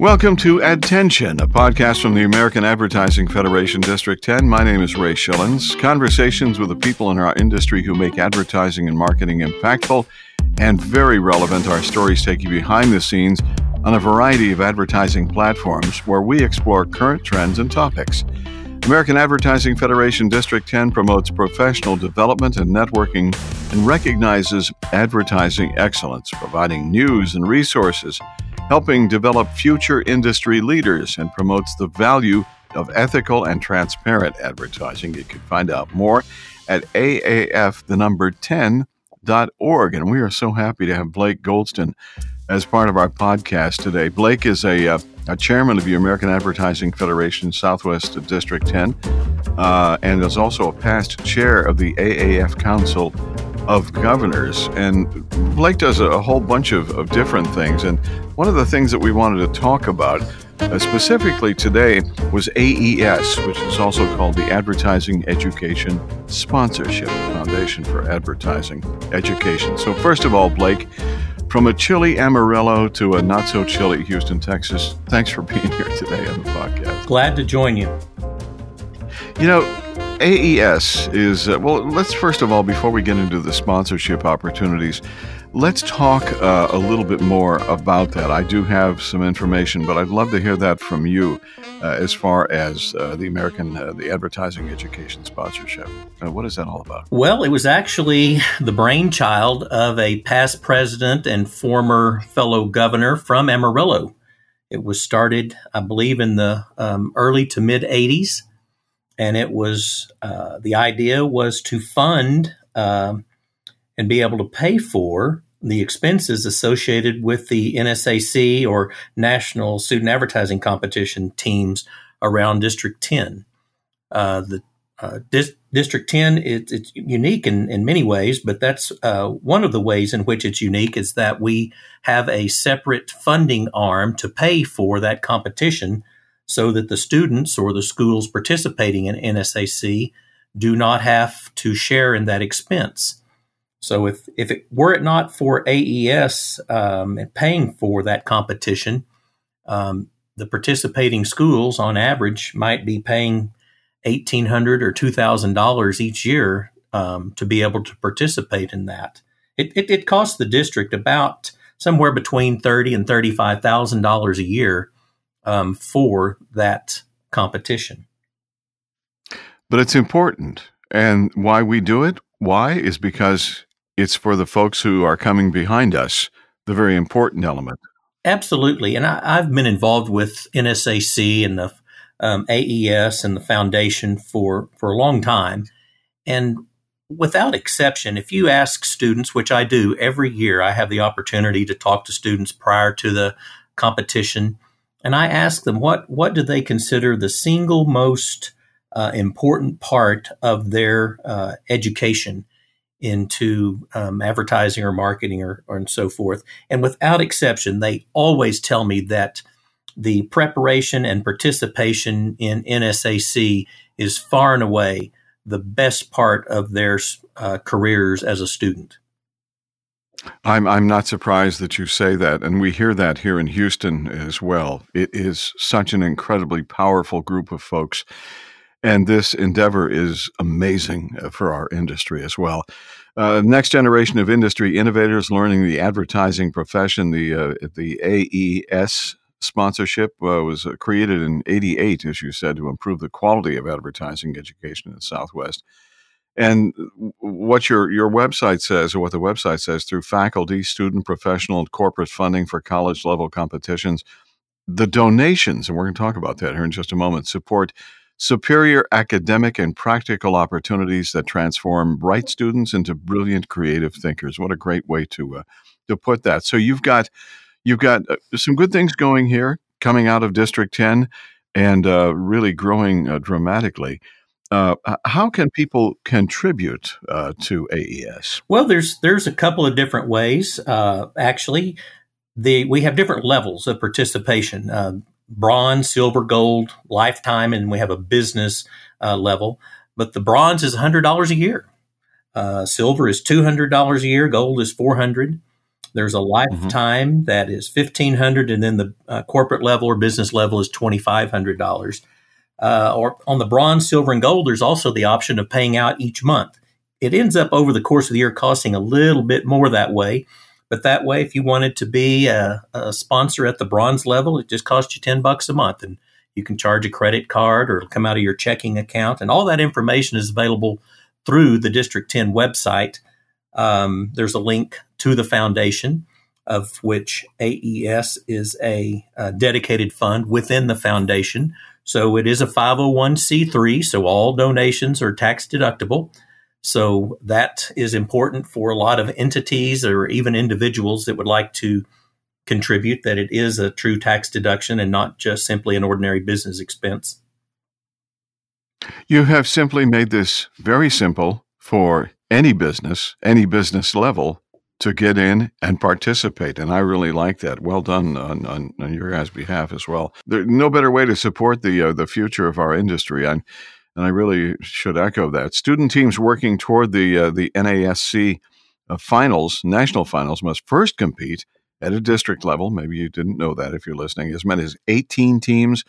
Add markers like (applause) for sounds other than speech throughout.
Welcome to Attention, a podcast from the American Advertising Federation District 10. My name is Ray Schillens. Conversations with the people in our industry who make advertising and marketing impactful and very relevant. Our stories take you behind the scenes on a variety of advertising platforms where we explore current trends and topics. American Advertising Federation District 10 promotes professional development and networking and recognizes advertising excellence, providing news and resources helping develop future industry leaders and promotes the value of ethical and transparent advertising. You can find out more at AAF, the number 10.org. And we are so happy to have Blake Goldston as part of our podcast today. Blake is a, uh, a chairman of the American Advertising Federation Southwest District 10 uh, and is also a past chair of the AAF Council of governors. And Blake does a, whole bunch of, of, different things. And one of the things that we wanted to talk about uh, specifically today was AES, which is also called the Advertising Education Sponsorship Foundation for Advertising Education. So, first of all, Blake, from a chilly Amarillo to a not so chilly Houston, Texas, thanks for (laughs) being here today on the podcast. Glad to join you. You know, AES is, uh, well, let's first of all, before we get into the sponsorship opportunities, let's talk uh, a little bit more about that. I do have some information, but I'd love to hear that from you uh, as far as uh, the American, uh, the advertising education sponsorship. Uh, what is that all about? Well, it was actually the brainchild of a past president and former fellow governor from Amarillo. It was started, I believe, in the um, early to mid 80s and it was uh, the idea was to fund uh, and be able to pay for the expenses associated with the NSAC or National Student Advertising Competition teams around District 10. Uh, the uh, Dis- District 10 it, it's unique in, in many ways, but that's uh, one of the ways in which it's unique is that we have a separate funding arm to pay for that competition so that the students or the schools participating in NSAC do not have to share in that expense. So if, if it were it not for AES um, paying for that competition, um, the participating schools on average might be paying eighteen hundred or two thousand dollars each year um, to be able to participate in that. It, it, it costs the district about somewhere between thirty and thirty five thousand dollars a year um, for that competition. But it's important. And why we do it? Why? Is because it's for the folks who are coming behind us, the very important element. Absolutely. And I, have been involved with NSAC and the um, AES and the foundation for, for a long time. And without exception, if you ask students, which I do every year, I have the opportunity to talk to students prior to the competition and I asked them what what do they consider the single most uh, important part of their uh, education into um, advertising or marketing or, or and so forth. And without exception, they always tell me that the preparation and participation in NSAC is far and away the best part of their uh, careers as a student. I'm I'm not surprised that you say that, and we hear that here in Houston as well. It is such an incredibly powerful group of folks, and this endeavor is amazing uh, for our industry as well. Uh, next generation of industry innovators learning the advertising profession. The uh, the AES sponsorship uh, was uh, created in '88, as you said, to improve the quality of advertising education in the Southwest. And what your your website says, or what the website says, through faculty, student, professional, and corporate funding for college level competitions, the donations, and we're going to talk about that here in just a moment, support superior academic and practical opportunities that transform bright students into brilliant creative thinkers. What a great way to uh, to put that. So you've got you've got uh, some good things going here coming out of District 10 and uh, really growing uh, dramatically. Uh, how can people contribute uh, to AES? Well, there's there's a couple of different ways. Uh, actually, the we have different levels of participation: uh, bronze, silver, gold, lifetime, and we have a business uh, level. But the bronze is hundred dollars a year. Uh, silver is two hundred dollars a year. Gold is four hundred. There's a mm-hmm. lifetime mm-hmm. that is fifteen hundred, and then the uh, corporate level or business level is twenty five hundred dollars. Uh, or on the bronze, silver, and gold, there's also the option of paying out each month. It ends up over the course of the year costing a little bit more that way. But that way, if you wanted to be a, a sponsor at the bronze level, it just costs you 10 bucks a month. And you can charge a credit card or come out of your checking account. And all that information is available through the District 10 website. Um, there's a link to the foundation, of which AES is a, a dedicated fund within the foundation. So it is a 501c3, so all donations are tax deductible. So that is important for a lot of entities or even individuals that would like to contribute, that it is a true tax deduction and not just simply an ordinary business expense. You have simply made this very simple for any business, any business level, to get in and participate. And I really like that. Well done on, on, on your guys' behalf as well. There's no better way to support the uh, the future of our industry. I'm and I really should echo that. Student teams working toward the uh, the NASC uh, finals, national finals, must first compete at a district level. Maybe you didn't know that if you're listening. As many as 18 teams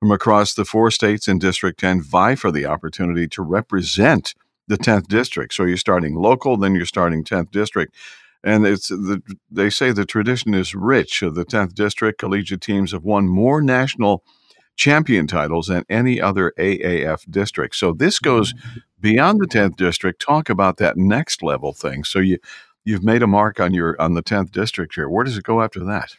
from across the four states in District 10 vie for the opportunity to represent the 10th district. So you're starting local, then you're starting 10th district. And it's the, they say the tradition is rich. The 10th district collegiate teams have won more national champion titles than any other AAF district. So this goes beyond the 10th district. Talk about that next level thing. So you you've made a mark on your on the 10th district here. Where does it go after that?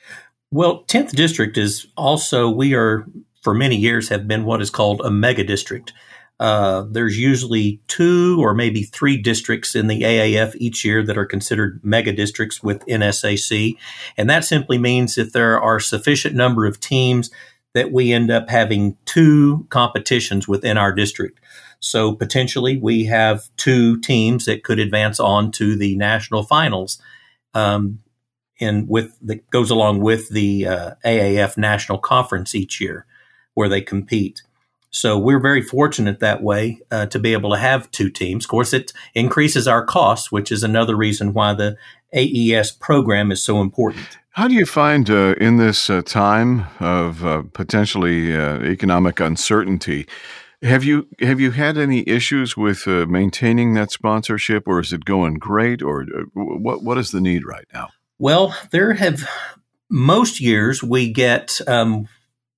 Well, 10th district is also we are for many years have been what is called a mega district. Uh, there's usually two or maybe three districts in the AAF each year that are considered mega districts with NSAC. And that simply means if there are sufficient number of teams that we end up having two competitions within our district. So potentially we have two teams that could advance on to the national finals. Um, and with that goes along with the uh, AAF national conference each year where they compete. So we're very fortunate that way uh, to be able to have two teams. Of course, it increases our costs, which is another reason why the AES program is so important. How do you find uh, in this uh, time of uh, potentially uh, economic uncertainty? Have you have you had any issues with uh, maintaining that sponsorship, or is it going great, or uh, what what is the need right now? Well, there have most years we get um,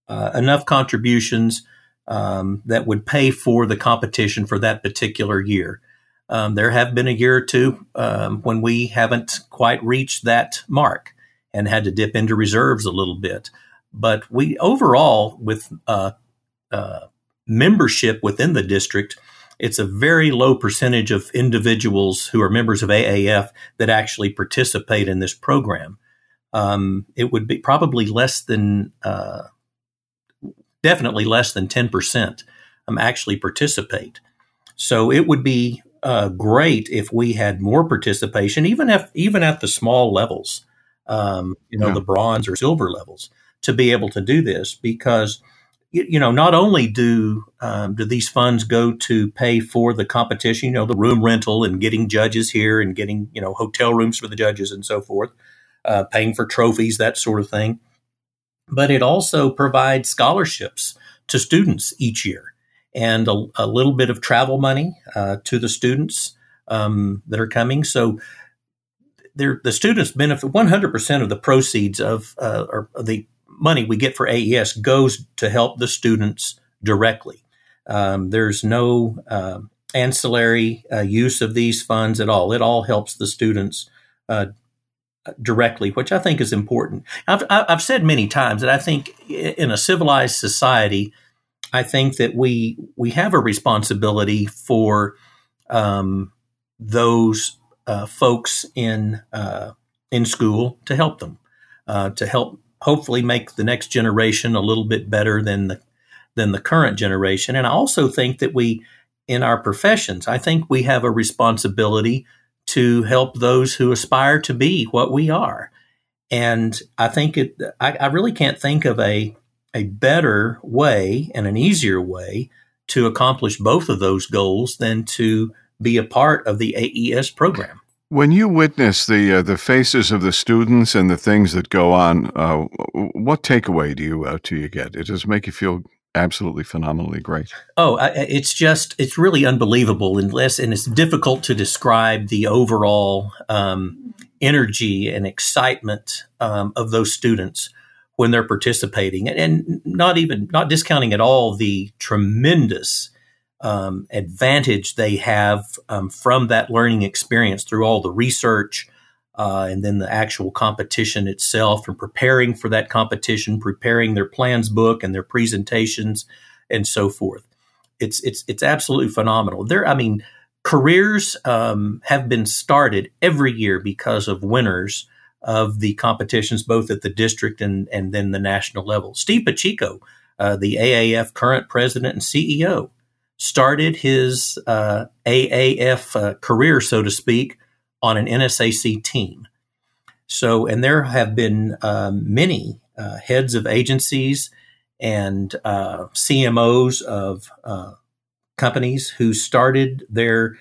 enough contributions um, that would pay for the competition for that particular year. Um, there have been a year or two um, when we haven't quite reached that mark and had to dip into reserves a little bit. But we overall, with uh, uh, membership within the district, it's a very low percentage of individuals who are members of AAF that actually participate in this program. Um, it would be probably less than, uh, definitely less than 10% um, actually participate. So it would be uh, great if we had more participation, even if even at the small levels um, you know, yeah. the bronze or silver levels to be able to do this because you know not only do um, do these funds go to pay for the competition, you know, the room rental and getting judges here and getting you know hotel rooms for the judges and so forth, uh, paying for trophies that sort of thing, but it also provides scholarships to students each year and a, a little bit of travel money uh, to the students um, that are coming. So the students benefit 100% of the proceeds of uh, or the money we get for AES goes to help the students directly. Um, there's no uh, ancillary uh, use of these funds at all. It all helps the students uh, directly, which I think is important. I've, I've said many times that I think in a civilized society, I think that we we have a responsibility for um, those uh, folks in uh, in school to help them, uh, to help hopefully make the next generation a little bit better than the than the current generation. And I also think that we, in our professions, I think we have a responsibility to help those who aspire to be what we are. And I think it. I, I really can't think of a a better way and an easier way to accomplish both of those goals than to be a part of the AES program. When you witness the uh, the faces of the students and the things that go on, uh, what takeaway do you uh, do you get? It does make you feel absolutely phenomenally great. Oh, it's just it's really unbelievable, unless and it's difficult to describe the overall um, energy and excitement um, of those students when they're participating, and, and, not even not discounting at all the tremendous um, advantage they have um, from that learning experience through all the research uh, and then the actual competition itself and preparing for that competition, preparing their plans book and their presentations and so forth. It's it's it's absolutely phenomenal. There, I mean, careers um, have been started every year because of winners of the competitions, both at the district and and then the national level. Steve Pacheco, uh, the AAF current president and CEO, started his uh, AAF uh, career, so to speak, on an NSAC team. So, and there have been um, many uh, heads of agencies and uh, CMOs of uh, companies who started their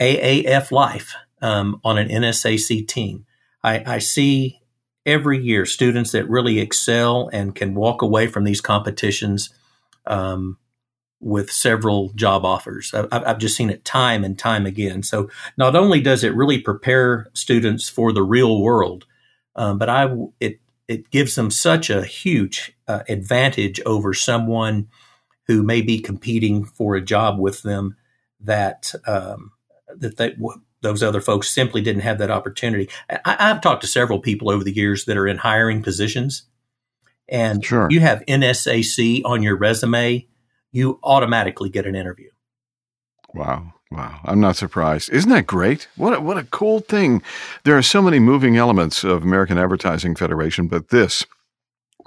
AAF life um, on an NSAC team. I, I see every year students that really excel and can walk away from these competitions um, with several job offers. I've, I've, just seen it time and time again. So not only does it really prepare students for the real world, um, but I it it gives them such a huge uh, advantage over someone who may be competing for a job with them that um, that they, those other folks simply didn't have that opportunity. I, have talked to several people over the years that are in hiring positions, and sure. you have NSAC on your resume you automatically get an interview. Wow. Wow. I'm not surprised. Isn't that great? What a, what a cool thing. There are so many moving elements of American Advertising Federation, but this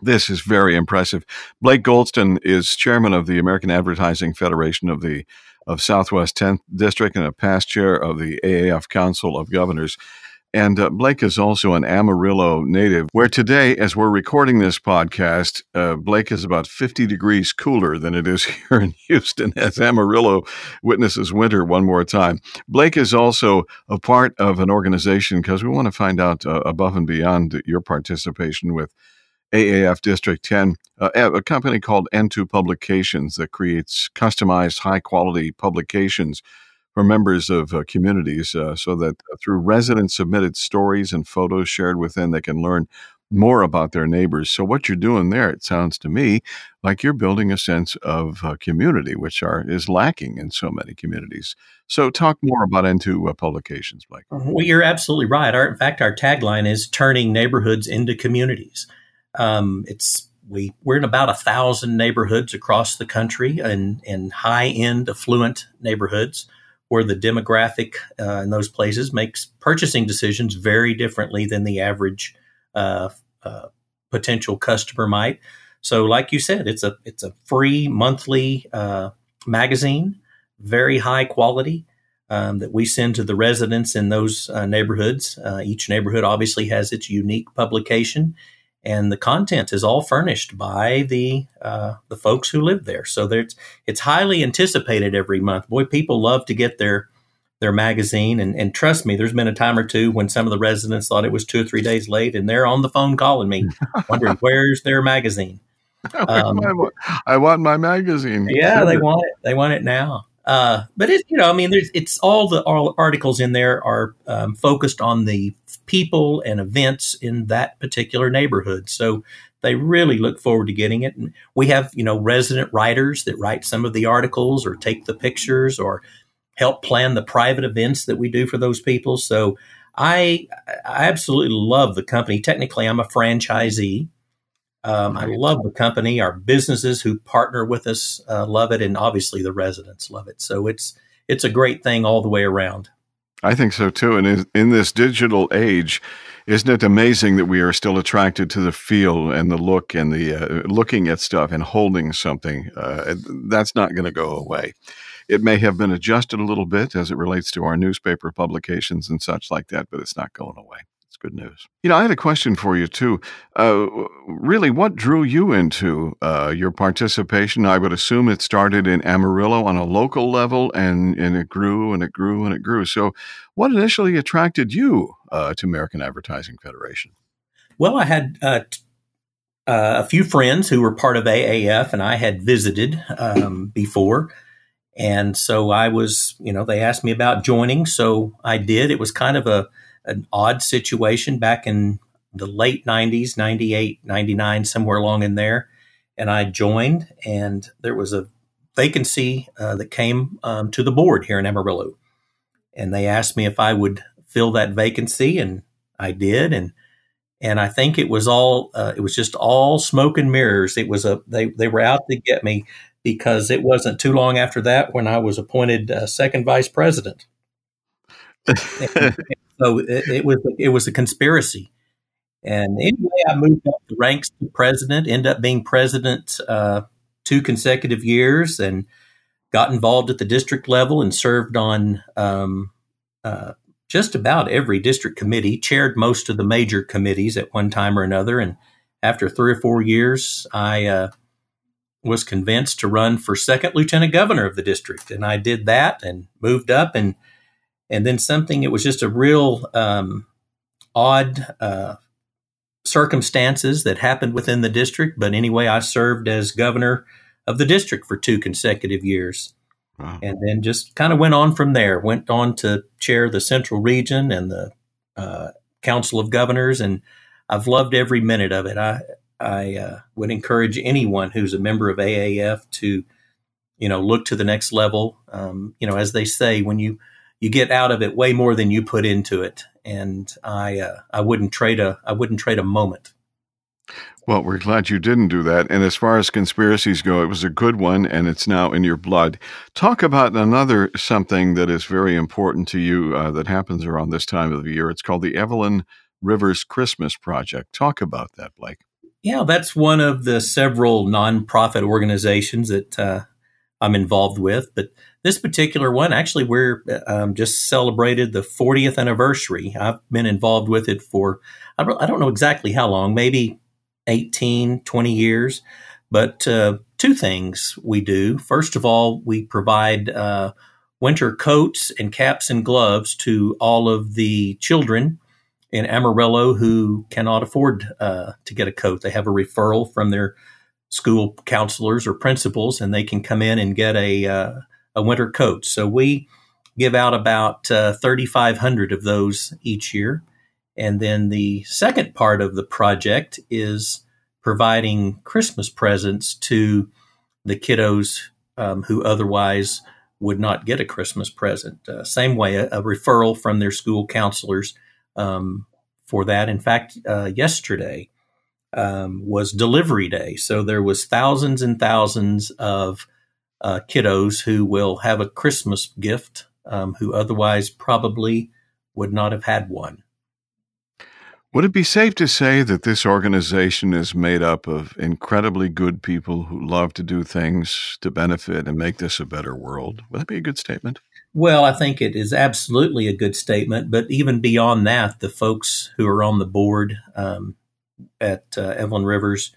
this is very impressive. Blake Goldston is chairman of the American Advertising Federation of the of Southwest 10th District and a past chair of the AAF Council of Governors. And uh, Blake is also an Amarillo native, where today, as we're recording this podcast, uh, Blake is about 50 degrees cooler than it is (laughs) here in Houston as Amarillo witnesses winter one more time. Blake is also a part of an organization because we want to find out uh, above and beyond your participation with AAF District 10, uh, a company called N2 Publications that creates customized, high quality publications for members of uh, communities uh, so that uh, through resident submitted stories and photos shared within, they can learn more about their neighbors. So, what you're doing there, it sounds to me like you're building a sense of uh, community, which are is lacking in so many communities. So, talk more about N2 uh, publications, Mike. Well, you're absolutely right. Our, in fact, our tagline is turning neighborhoods into communities. Um, it's we we're in about a thousand neighborhoods across the country, and in high end affluent neighborhoods where the demographic uh, in those places makes purchasing decisions very differently than the average uh, uh, potential customer might. So, like you said, it's a it's a free monthly uh, magazine, very high quality. Um, that we send to the residents in those uh, neighborhoods. Uh, each neighborhood obviously has its unique publication, and the content is all furnished by the uh, the folks who live there. So there's it's highly anticipated every month. Boy, people love to get their their magazine, and, and trust me, there's been a time or two when some of the residents thought it was two or three days late, and they're on the phone calling me, (laughs) wondering where's their magazine. (laughs) Um, I want my magazine. Yeah, they want it. They want it now. Uh, but it's you know, I mean, there's it's all the all articles in there are um, focused on the people and events in that particular neighborhood. So they really look forward to getting it. And we have, you know, resident writers that write some of the articles or take the pictures or help plan the private events that we do for those people. So I, I absolutely love the company. Technically, I'm a franchisee. Um, I love the company. Our businesses who partner with us uh, love it, and obviously the residents love it. So it's it's a great thing all the way around. I think so too. And in this digital age, isn't it amazing that we are still attracted to the feel and the look and the uh, looking at stuff and holding something? Uh, that's not going to go away. It may have been adjusted a little bit as it relates to our newspaper publications and such like that, but it's not going away. Good news. You know, I had a question for you too. Uh, really, what drew you into uh, your participation? I would assume it started in Amarillo on a local level, and and it grew and it grew and it grew. So, what initially attracted you uh, to American Advertising Federation? Well, I had uh, uh, a few friends who were part of AAF, and I had visited um, before. And so I was, you know, they asked me about joining, so I did. It was kind of a an odd situation back in the late 90s, 98, 99, somewhere along in there. And I joined, and there was a vacancy uh, that came um, to the board here in Amarillo. And they asked me if I would fill that vacancy, and I did. And and I think it was all uh, it was just all smoke and mirrors. It was a they they were out to get me because it wasn't too long after that when I was appointed uh, second vice president. (laughs) so it, it, was it was a conspiracy. And anyway, I moved up the ranks to president. Ended up being president uh, two consecutive years, and got involved at the district level and served on um, uh, just about every district committee. Chaired most of the major committees at one time or another. And after three or four years, I uh, was convinced to run for second lieutenant governor of the district, and I did that and moved up and and then something. It was just a real um, odd uh, circumstances that happened within the district. But anyway, I served as governor of the district for two consecutive years. Wow. And then just kind of went on from there. Went on to chair the Central Region and the uh, Council of Governors, and I've loved every minute of it. I I uh, would encourage anyone who's a member of AAF to, you know, look to the next level. Um, you know, as they say, when you you get out of it way more than you put into it, and I uh, I wouldn't trade a I wouldn't trade a moment. Well, we're glad you didn't do that. And as far as conspiracies go, it was a good one, and it's now in your blood. Talk about another something that is very important to you uh, that happens around this time of the year. It's called the Evelyn Rivers Christmas Project. Talk about that, Blake. Yeah, that's one of the several nonprofit organizations that uh, I'm involved with. But this particular one, actually, we're um, just celebrated the 40th anniversary. I've been involved with it for, I don't, I don't know exactly how long, maybe 18, 20 years. But uh, two things we do. First of all, we provide uh, winter coats and caps and gloves to all of the children in Amarillo who cannot afford uh, to get a coat. They have a referral from their school counselors or principals, and they can come in and get a uh, a winter coat. So we give out about uh, 3,500 of those each year. And then the second part of the project is providing Christmas presents to the kiddos um, who otherwise would not get a Christmas present. Uh, same way, a, a, referral from their school counselors um, for that. In fact, uh, yesterday um, was delivery day, so there was thousands and thousands of uh, kiddos who will have a Christmas gift um, who otherwise probably would not have had one. Would it be safe to say that this organization is made up of incredibly good people who love to do things to benefit and make this a better world? Would that be a good statement? Well, I think it is absolutely a good statement. But even beyond that, the folks who are on the board um, at uh, Evelyn Rivers,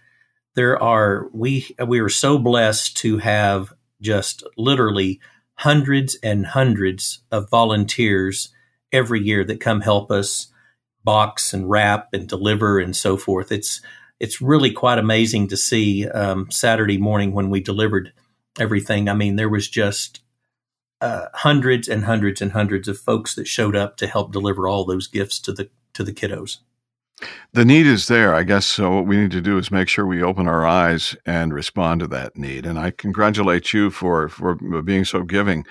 there are we we are so blessed to have just literally hundreds and hundreds of volunteers every year that come help us box and wrap and deliver and so forth. It's it's really quite amazing to see um, Saturday morning when we delivered everything. I mean, there was just uh, hundreds and hundreds and hundreds of folks that showed up to help deliver all those gifts to the to the kiddos. The need is there, I guess. So what we need to do is make sure we open our eyes and respond to that need. And I congratulate you for for being so giving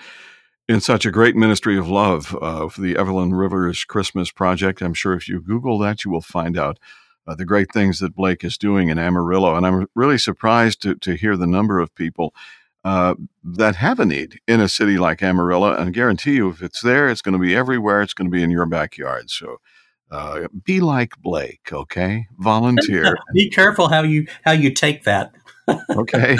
in such a great ministry of love of the Evelyn Rivers Christmas Project. I'm sure if you Google that, you will find out uh, the great things that Blake is doing in Amarillo. And I'm really surprised to, to hear the number of people uh, that have a need in a city like Amarillo. And I guarantee you, if it's there, it's going to be everywhere. It's going to be in your backyard. So uh, be like Blake, okay? Volunteer. (laughs) be careful how you how you take that. (laughs) okay.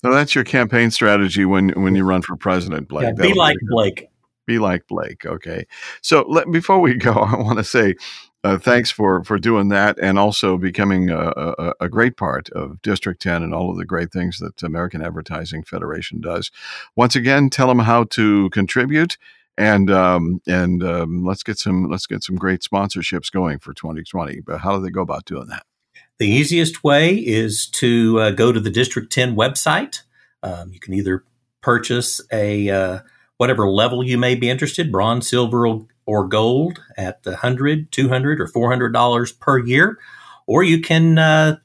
So that's your campaign strategy when when you run for president, Blake. Yeah, be like Blake. Be like Blake. Okay. So let, before we go, (laughs) I want to say uh, thanks for for doing that and also becoming a, a, a, great part of District 10 and all of the great things that American Advertising Federation does. Once again, tell them how to contribute and um, and um, let's get some let's get some great sponsorships going for 2020. But how do they go about doing that? The easiest way is to uh, go to the District 10 website. Um, you can either purchase a uh, whatever level you may be interested, bronze, silver, or gold at the hundred, two hundred, or four hundred dollars per year, or you can uh,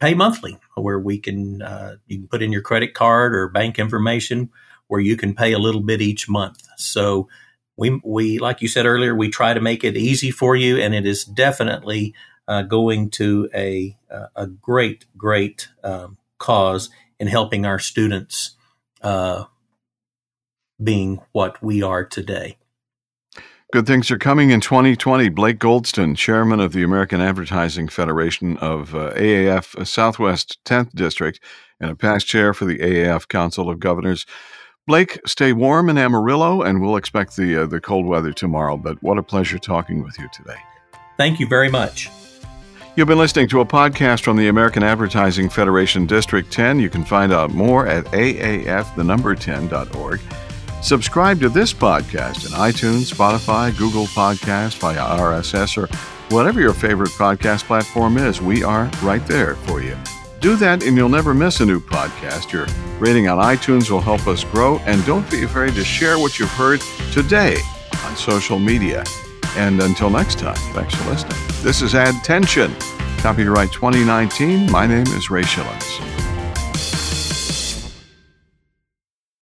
pay monthly, where we can uh, you can put in your credit card or bank information where you can pay a little bit each month. So we, we like you said earlier, we try to make it easy for you, and it is definitely uh, going to a a great great um, cause in helping our students uh, being what we are today. Good things are coming in 2020. Blake Goldston, chairman of the American Advertising Federation of uh, AAF Southwest 10th District and a past chair for the AAF Council of Governors. Blake, stay warm in Amarillo, and we'll expect the uh, the cold weather tomorrow. But what a pleasure talking with you today. Thank you very much. You've been listening to a podcast from the American Advertising Federation District 10. You can find out more at aaf, the number 10.org. Subscribe to this podcast in iTunes, Spotify, Google Podcast, via RSS, or whatever your favorite podcast platform is. We are right there for you. Do that and you'll never miss a new podcast. Your rating on iTunes will help us grow. And don't be afraid to share what you've heard today on social media. And until next time, thanks for listening. This is Add Tension, copyright 2019. My name is Ray Schilens.